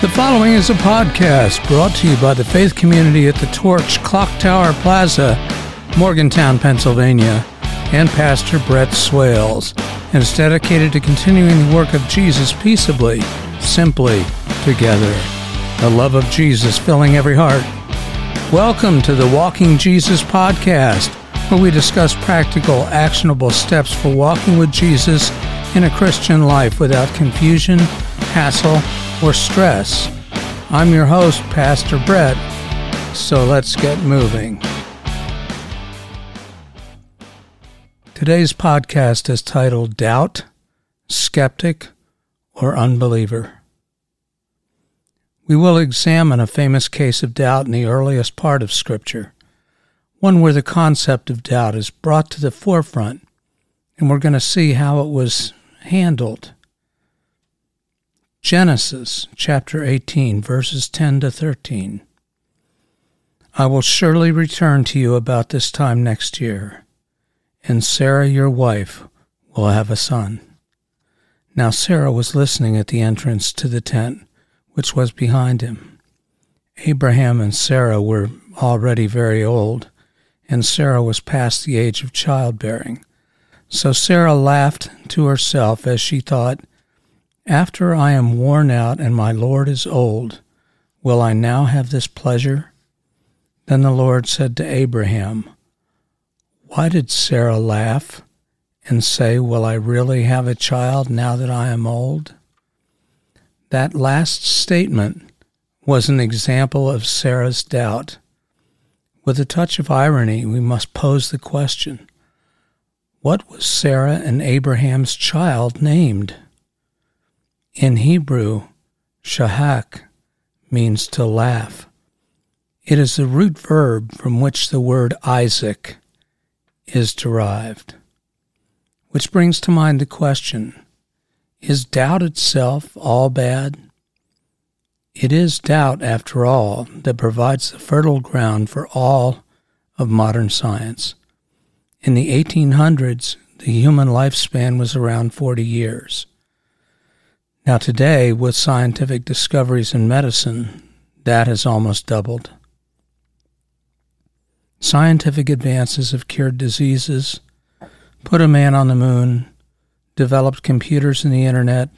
The following is a podcast brought to you by the faith community at the Torch Clock Tower Plaza, Morgantown, Pennsylvania, and Pastor Brett Swales, and is dedicated to continuing the work of Jesus peaceably, simply, together. The love of Jesus filling every heart. Welcome to the Walking Jesus podcast, where we discuss practical, actionable steps for walking with Jesus in a Christian life without confusion, hassle, or stress. I'm your host, Pastor Brett, so let's get moving. Today's podcast is titled Doubt, Skeptic, or Unbeliever. We will examine a famous case of doubt in the earliest part of Scripture, one where the concept of doubt is brought to the forefront, and we're going to see how it was handled Genesis chapter 18, verses 10 to 13. I will surely return to you about this time next year, and Sarah your wife will have a son. Now Sarah was listening at the entrance to the tent, which was behind him. Abraham and Sarah were already very old, and Sarah was past the age of childbearing. So Sarah laughed to herself as she thought, after I am worn out and my Lord is old, will I now have this pleasure? Then the Lord said to Abraham, Why did Sarah laugh and say, Will I really have a child now that I am old? That last statement was an example of Sarah's doubt. With a touch of irony, we must pose the question What was Sarah and Abraham's child named? In Hebrew, shahak means to laugh. It is the root verb from which the word Isaac is derived. Which brings to mind the question Is doubt itself all bad? It is doubt, after all, that provides the fertile ground for all of modern science. In the 1800s, the human lifespan was around 40 years. Now, today, with scientific discoveries in medicine, that has almost doubled. Scientific advances have cured diseases, put a man on the moon, developed computers and the internet,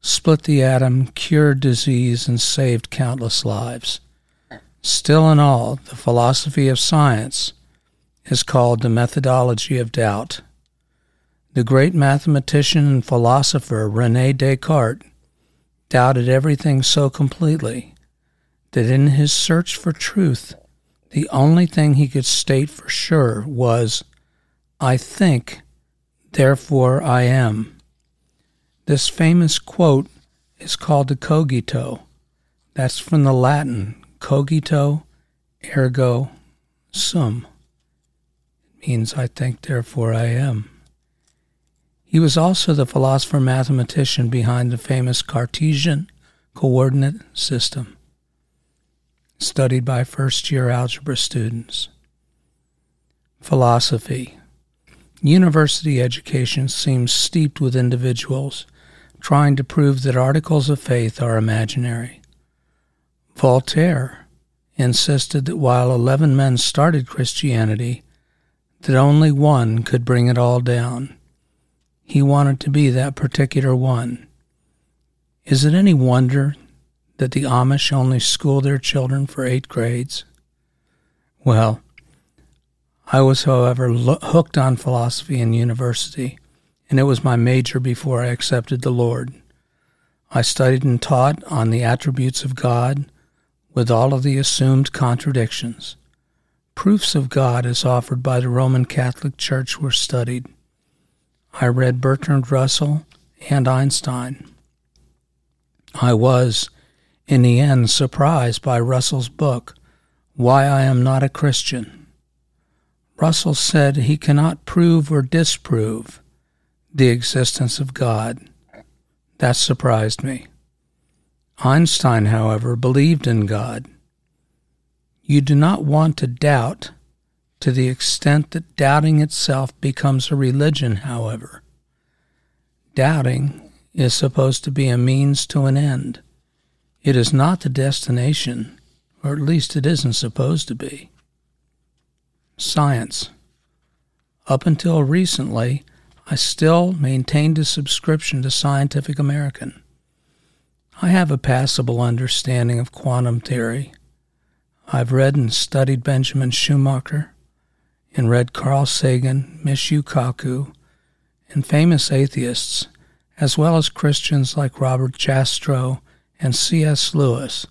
split the atom, cured disease, and saved countless lives. Still in all, the philosophy of science is called the methodology of doubt. The great mathematician and philosopher Rene Descartes doubted everything so completely that in his search for truth, the only thing he could state for sure was, I think, therefore I am. This famous quote is called the cogito. That's from the Latin cogito ergo sum. It means I think, therefore I am. He was also the philosopher mathematician behind the famous Cartesian coordinate system, studied by first year algebra students. Philosophy. University education seems steeped with individuals trying to prove that articles of faith are imaginary. Voltaire insisted that while 11 men started Christianity, that only one could bring it all down he wanted to be that particular one. Is it any wonder that the Amish only school their children for eight grades? Well, I was, however, lo- hooked on philosophy in university, and it was my major before I accepted the Lord. I studied and taught on the attributes of God with all of the assumed contradictions. Proofs of God as offered by the Roman Catholic Church were studied. I read Bertrand Russell and Einstein. I was, in the end, surprised by Russell's book, Why I Am Not a Christian. Russell said he cannot prove or disprove the existence of God. That surprised me. Einstein, however, believed in God. You do not want to doubt to the extent that doubting itself becomes a religion, however. Doubting is supposed to be a means to an end. It is not the destination, or at least it isn't supposed to be. Science. Up until recently, I still maintained a subscription to Scientific American. I have a passable understanding of quantum theory. I've read and studied Benjamin Schumacher and read Carl Sagan, Michio Kaku, and famous atheists, as well as Christians like Robert Jastrow and C.S. Lewis,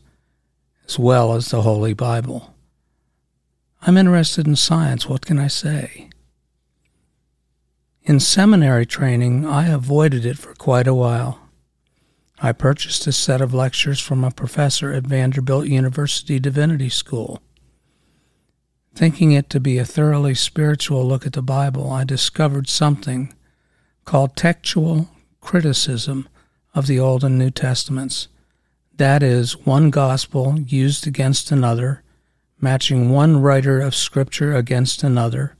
as well as the Holy Bible. I'm interested in science, what can I say? In seminary training, I avoided it for quite a while. I purchased a set of lectures from a professor at Vanderbilt University Divinity School. Thinking it to be a thoroughly spiritual look at the Bible, I discovered something called textual criticism of the Old and New Testaments. That is, one gospel used against another, matching one writer of Scripture against another,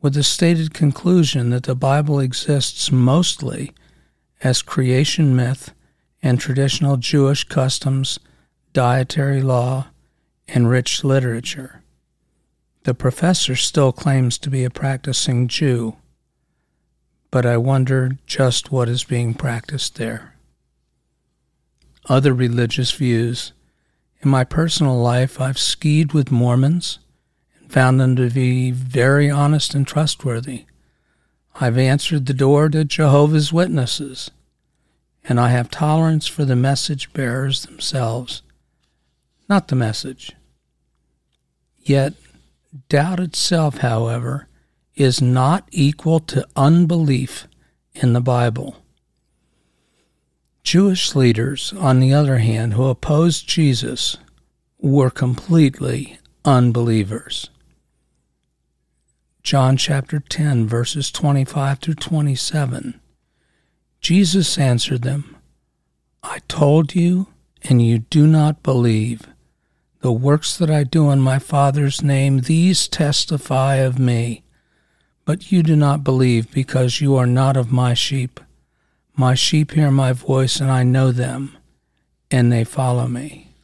with the stated conclusion that the Bible exists mostly as creation myth and traditional Jewish customs, dietary law, and rich literature. The professor still claims to be a practicing Jew, but I wonder just what is being practiced there. Other religious views. In my personal life, I've skied with Mormons and found them to be very honest and trustworthy. I've answered the door to Jehovah's Witnesses, and I have tolerance for the message bearers themselves, not the message. Yet, doubt itself, however, is not equal to unbelief in the Bible. Jewish leaders, on the other hand, who opposed Jesus, were completely unbelievers. John chapter 10, verses 25 through 27. Jesus answered them, I told you, and you do not believe. The works that I do in my Father's name, these testify of me. But you do not believe because you are not of my sheep. My sheep hear my voice, and I know them, and they follow me.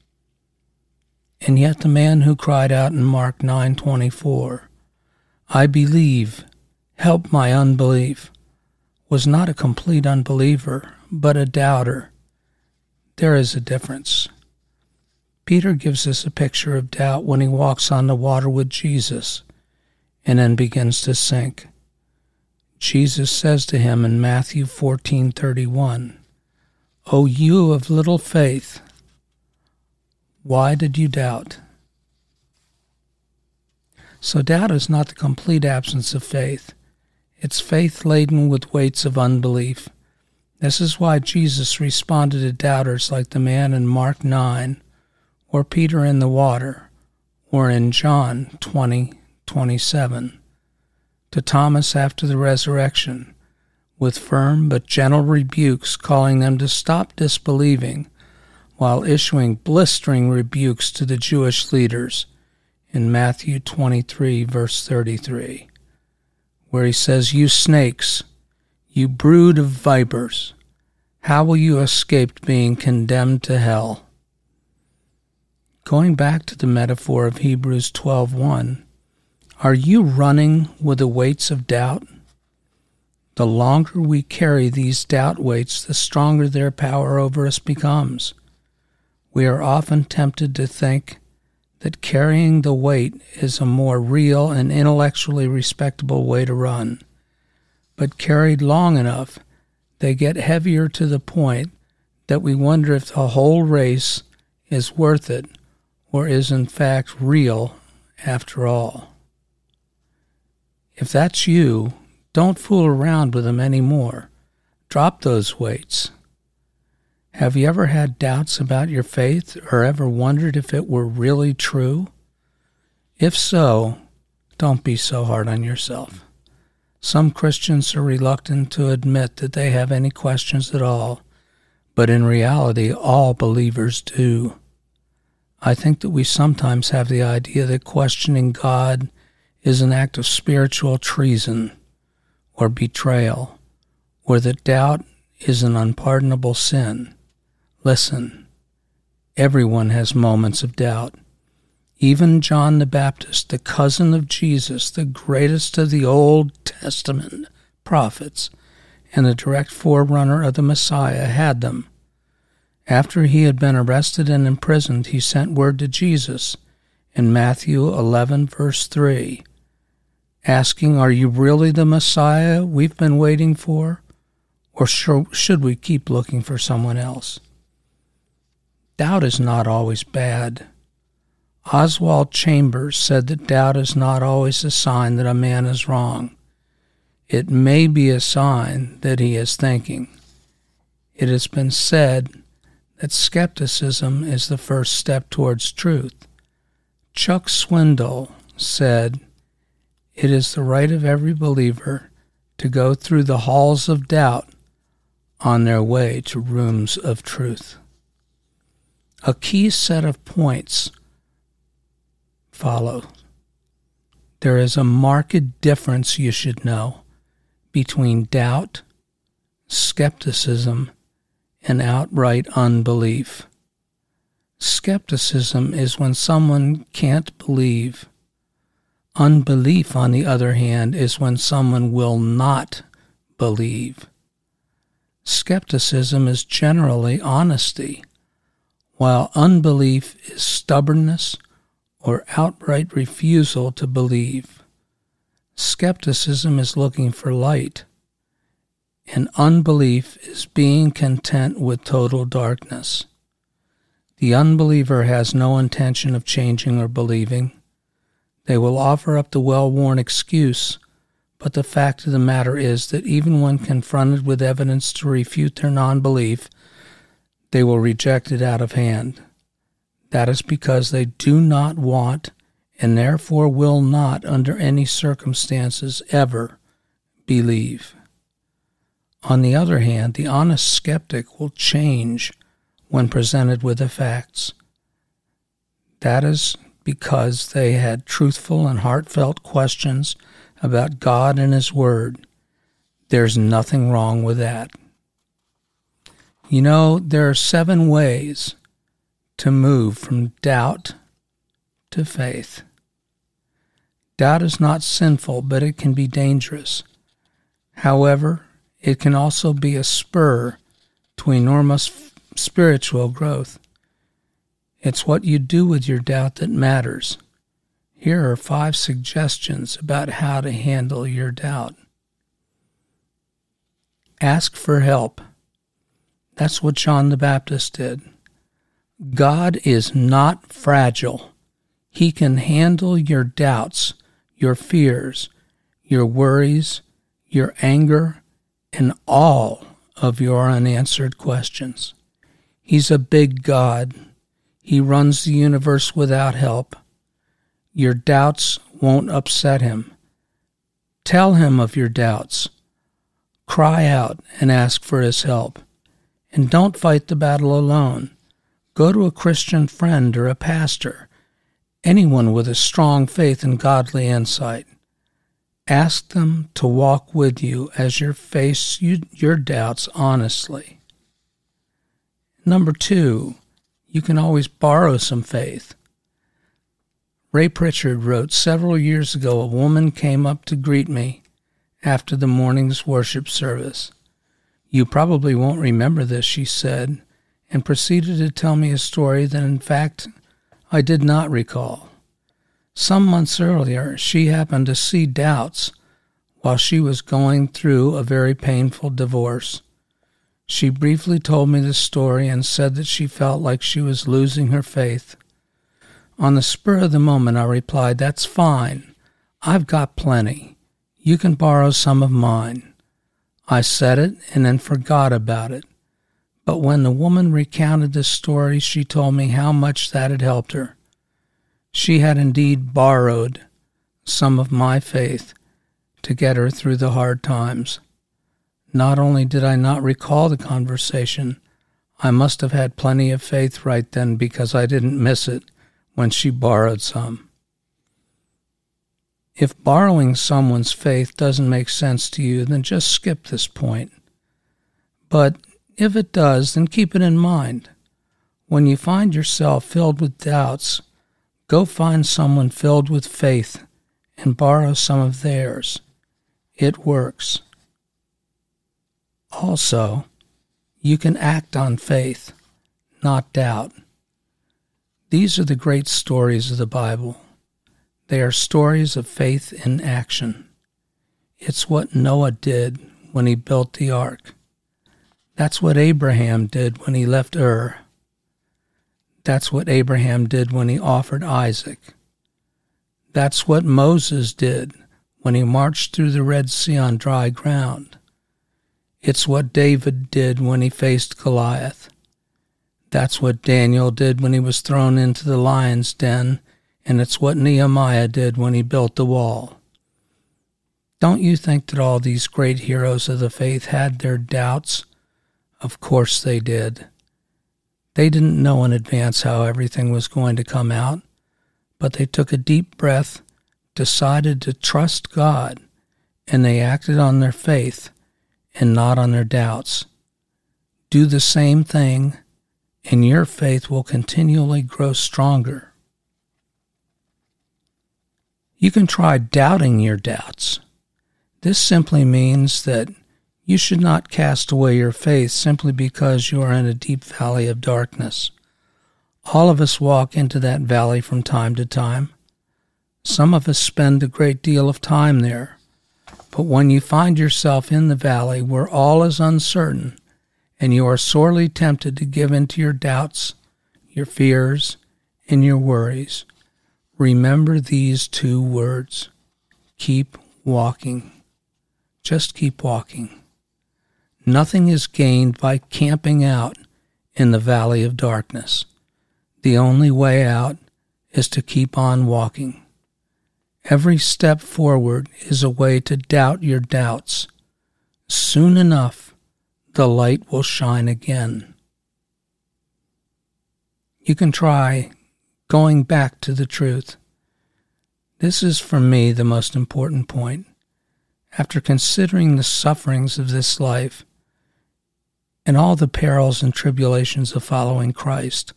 And yet the man who cried out in Mark 9:24, I believe, help my unbelief, was not a complete unbeliever, but a doubter. There is a difference. Peter gives us a picture of doubt when he walks on the water with Jesus and then begins to sink. Jesus says to him in Matthew 14:31, "O you of little faith, why did you doubt?" So doubt is not the complete absence of faith. It's faith laden with weights of unbelief. This is why Jesus responded to doubters like the man in Mark 9, or Peter in the water, or in John 20, 27, to Thomas after the resurrection, with firm but gentle rebukes calling them to stop disbelieving, while issuing blistering rebukes to the Jewish leaders in Matthew 23, verse 33, where he says, You snakes, you brood of vipers, how will you escape being condemned to hell? Going back to the metaphor of Hebrews 12:1, are you running with the weights of doubt? The longer we carry these doubt weights, the stronger their power over us becomes. We are often tempted to think that carrying the weight is a more real and intellectually respectable way to run. But carried long enough, they get heavier to the point that we wonder if the whole race is worth it or is in fact real after all. If that's you, don't fool around with them anymore. Drop those weights. Have you ever had doubts about your faith or ever wondered if it were really true? If so, don't be so hard on yourself. Some Christians are reluctant to admit that they have any questions at all, but in reality, all believers do. I think that we sometimes have the idea that questioning God is an act of spiritual treason or betrayal, or that doubt is an unpardonable sin. Listen, Everyone has moments of doubt. Even John the Baptist, the cousin of Jesus, the greatest of the Old Testament prophets, and the direct forerunner of the Messiah, had them. After he had been arrested and imprisoned, he sent word to Jesus in Matthew 11, verse 3, asking, Are you really the Messiah we've been waiting for? Or should we keep looking for someone else? Doubt is not always bad. Oswald Chambers said that doubt is not always a sign that a man is wrong. It may be a sign that he is thinking. It has been said that skepticism is the first step towards truth. Chuck Swindoll said, It is the right of every believer to go through the halls of doubt on their way to rooms of truth. A key set of points follow. There is a marked difference you should know between doubt, skepticism, and outright unbelief. Skepticism is when someone can't believe. Unbelief, on the other hand, is when someone will not believe. Skepticism is generally honesty, while unbelief is stubbornness or outright refusal to believe. Skepticism is looking for light, and unbelief is being content with total darkness. The unbeliever has no intention of changing or believing. They will offer up the well worn excuse, but the fact of the matter is that even when confronted with evidence to refute their non belief, they will reject it out of hand. That is because they do not want and therefore will not, under any circumstances, ever believe. On the other hand, the honest skeptic will change when presented with the facts. That is because they had truthful and heartfelt questions about God and His Word. There's nothing wrong with that. You know, there are seven ways to move from doubt to faith. Doubt is not sinful, but it can be dangerous. However, it can also be a spur to enormous spiritual growth. It's what you do with your doubt that matters. Here are five suggestions about how to handle your doubt. Ask for help. That's what John the Baptist did. God is not fragile. He can handle your doubts, your fears, your worries, your anger, and all of your unanswered questions. He's a big God. He runs the universe without help. Your doubts won't upset him. Tell him of your doubts. Cry out and ask for his help. And don't fight the battle alone. Go to a Christian friend or a pastor, anyone with a strong faith and godly insight. Ask them to walk with you as you face you, your doubts honestly. Number two, you can always borrow some faith. Ray Pritchard wrote several years ago a woman came up to greet me after the morning's worship service. You probably won't remember this, she said, and proceeded to tell me a story that, in fact, I did not recall. Some months earlier, she happened to see doubts while she was going through a very painful divorce. She briefly told me the story and said that she felt like she was losing her faith. On the spur of the moment, I replied, That's fine. I've got plenty. You can borrow some of mine. I said it and then forgot about it. But when the woman recounted the story, she told me how much that had helped her. She had indeed borrowed some of my faith to get her through the hard times. Not only did I not recall the conversation, I must have had plenty of faith right then because I didn't miss it when she borrowed some. If borrowing someone's faith doesn't make sense to you, then just skip this point. But if it does, then keep it in mind. When you find yourself filled with doubts, go find someone filled with faith and borrow some of theirs. It works. Also, you can act on faith, not doubt. These are the great stories of the Bible. They are stories of faith in action. It's what Noah did when he built the ark. That's what Abraham did when he left Ur. That's what Abraham did when he offered Isaac. That's what Moses did when he marched through the Red Sea on dry ground. It's what David did when he faced Goliath. That's what Daniel did when he was thrown into the lion's den, and it's what Nehemiah did when he built the wall. Don't you think that all these great heroes of the faith had their doubts? Of course they did. They didn't know in advance how everything was going to come out, but they took a deep breath, decided to trust God, and they acted on their faith and not on their doubts. Do the same thing, and your faith will continually grow stronger. You can try doubting your doubts. This simply means that you should not cast away your faith simply because you are in a deep valley of darkness. All of us walk into that valley from time to time. Some of us spend a great deal of time there. But when you find yourself in the valley where all is uncertain and you are sorely tempted to give in to your doubts, your fears, and your worries, remember these two words keep walking. Just keep walking. Nothing is gained by camping out in the valley of darkness. The only way out is to keep on walking. Every step forward is a way to doubt your doubts. Soon enough, the light will shine again. You can try going back to the truth. This is for me the most important point. After considering the sufferings of this life and all the perils and tribulations of following Christ,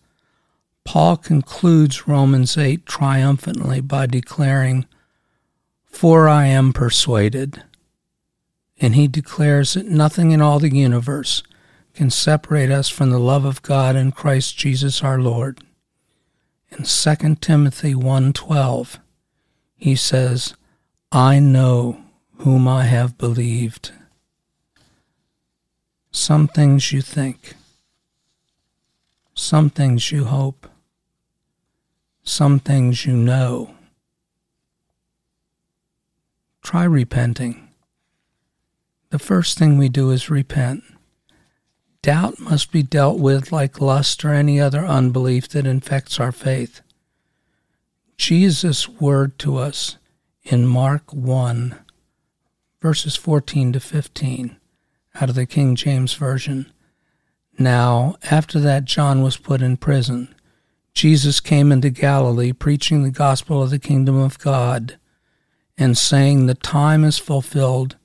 Paul concludes Romans 8 triumphantly by declaring, for I am persuaded. And he declares that nothing in all the universe can separate us from the love of God in Christ Jesus our Lord. In 2 Timothy 1:12, he says, "I know whom I have believed." Some things you think, some things you hope, some things you know try repenting. The first thing we do is repent. Doubt must be dealt with like lust or any other unbelief that infects our faith. Jesus' word to us in Mark 1, verses 14 to 15, out of the King James Version. Now, after that John was put in prison, Jesus came into Galilee preaching the gospel of the kingdom of God and saying, The time is fulfilled,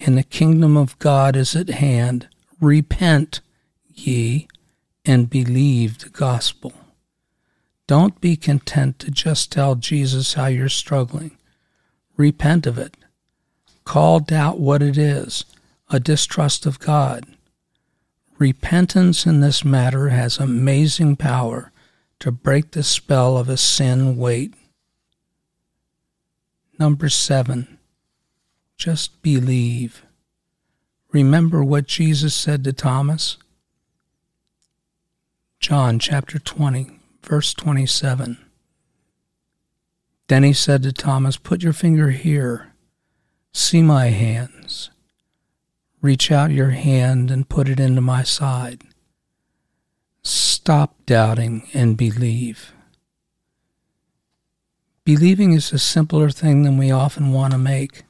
and the kingdom of God is at hand. Repent ye and believe the gospel. Don't be content to just tell Jesus how you're struggling. Repent of it. Call doubt what it is a distrust of God. Repentance in this matter has amazing power to break the spell of a sin weight Number seven, just believe. Remember what Jesus said to Thomas? John chapter 20, verse 27. Then he said to Thomas, Put your finger here. See my hands. Reach out your hand and put it into my side. Stop doubting and believe. Believing is a simpler thing than we often want to make.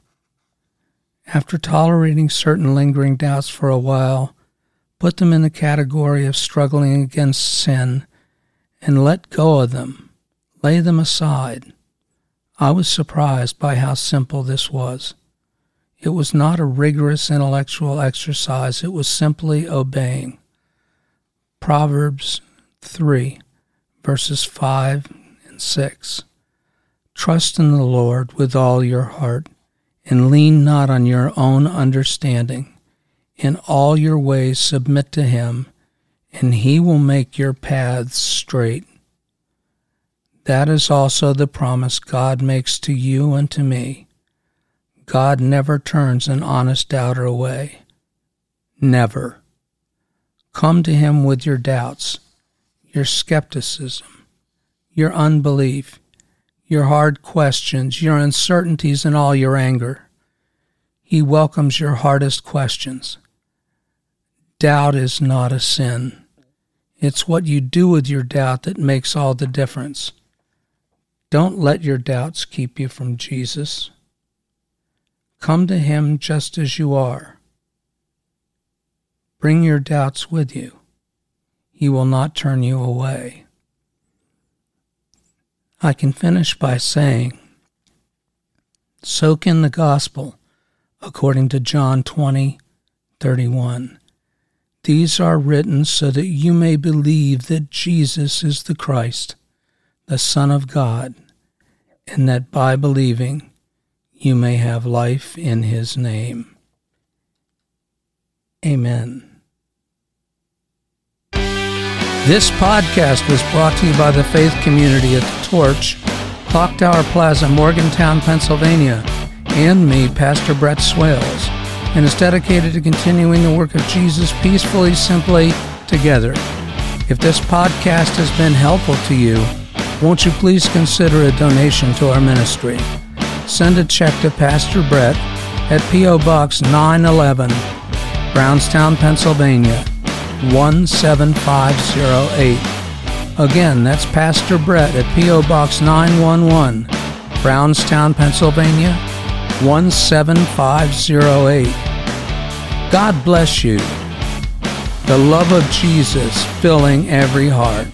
After tolerating certain lingering doubts for a while, put them in the category of struggling against sin and let go of them. Lay them aside. I was surprised by how simple this was. It was not a rigorous intellectual exercise, it was simply obeying. Proverbs 3, verses 5 and 6. Trust in the Lord with all your heart, and lean not on your own understanding. In all your ways submit to him, and he will make your paths straight. That is also the promise God makes to you and to me. God never turns an honest doubter away. Never. Come to Him with your doubts, your skepticism, your unbelief, your hard questions, your uncertainties, and all your anger. He welcomes your hardest questions. Doubt is not a sin. It's what you do with your doubt that makes all the difference. Don't let your doubts keep you from Jesus. Come to Him just as you are. Bring your doubts with you. He will not turn you away. I can finish by saying, Soak in the gospel according to John 20, 31. These are written so that you may believe that Jesus is the Christ the Son of God, and that by believing you may have life in his name. Amen. This podcast was brought to you by the faith community at the Torch, Clock Tower Plaza, Morgantown, Pennsylvania, and me, Pastor Brett Swales, and is dedicated to continuing the work of Jesus peacefully, simply, together. If this podcast has been helpful to you, won't you please consider a donation to our ministry? Send a check to Pastor Brett at P.O. Box 911, Brownstown, Pennsylvania 17508. Again, that's Pastor Brett at P.O. Box 911, Brownstown, Pennsylvania 17508. God bless you. The love of Jesus filling every heart.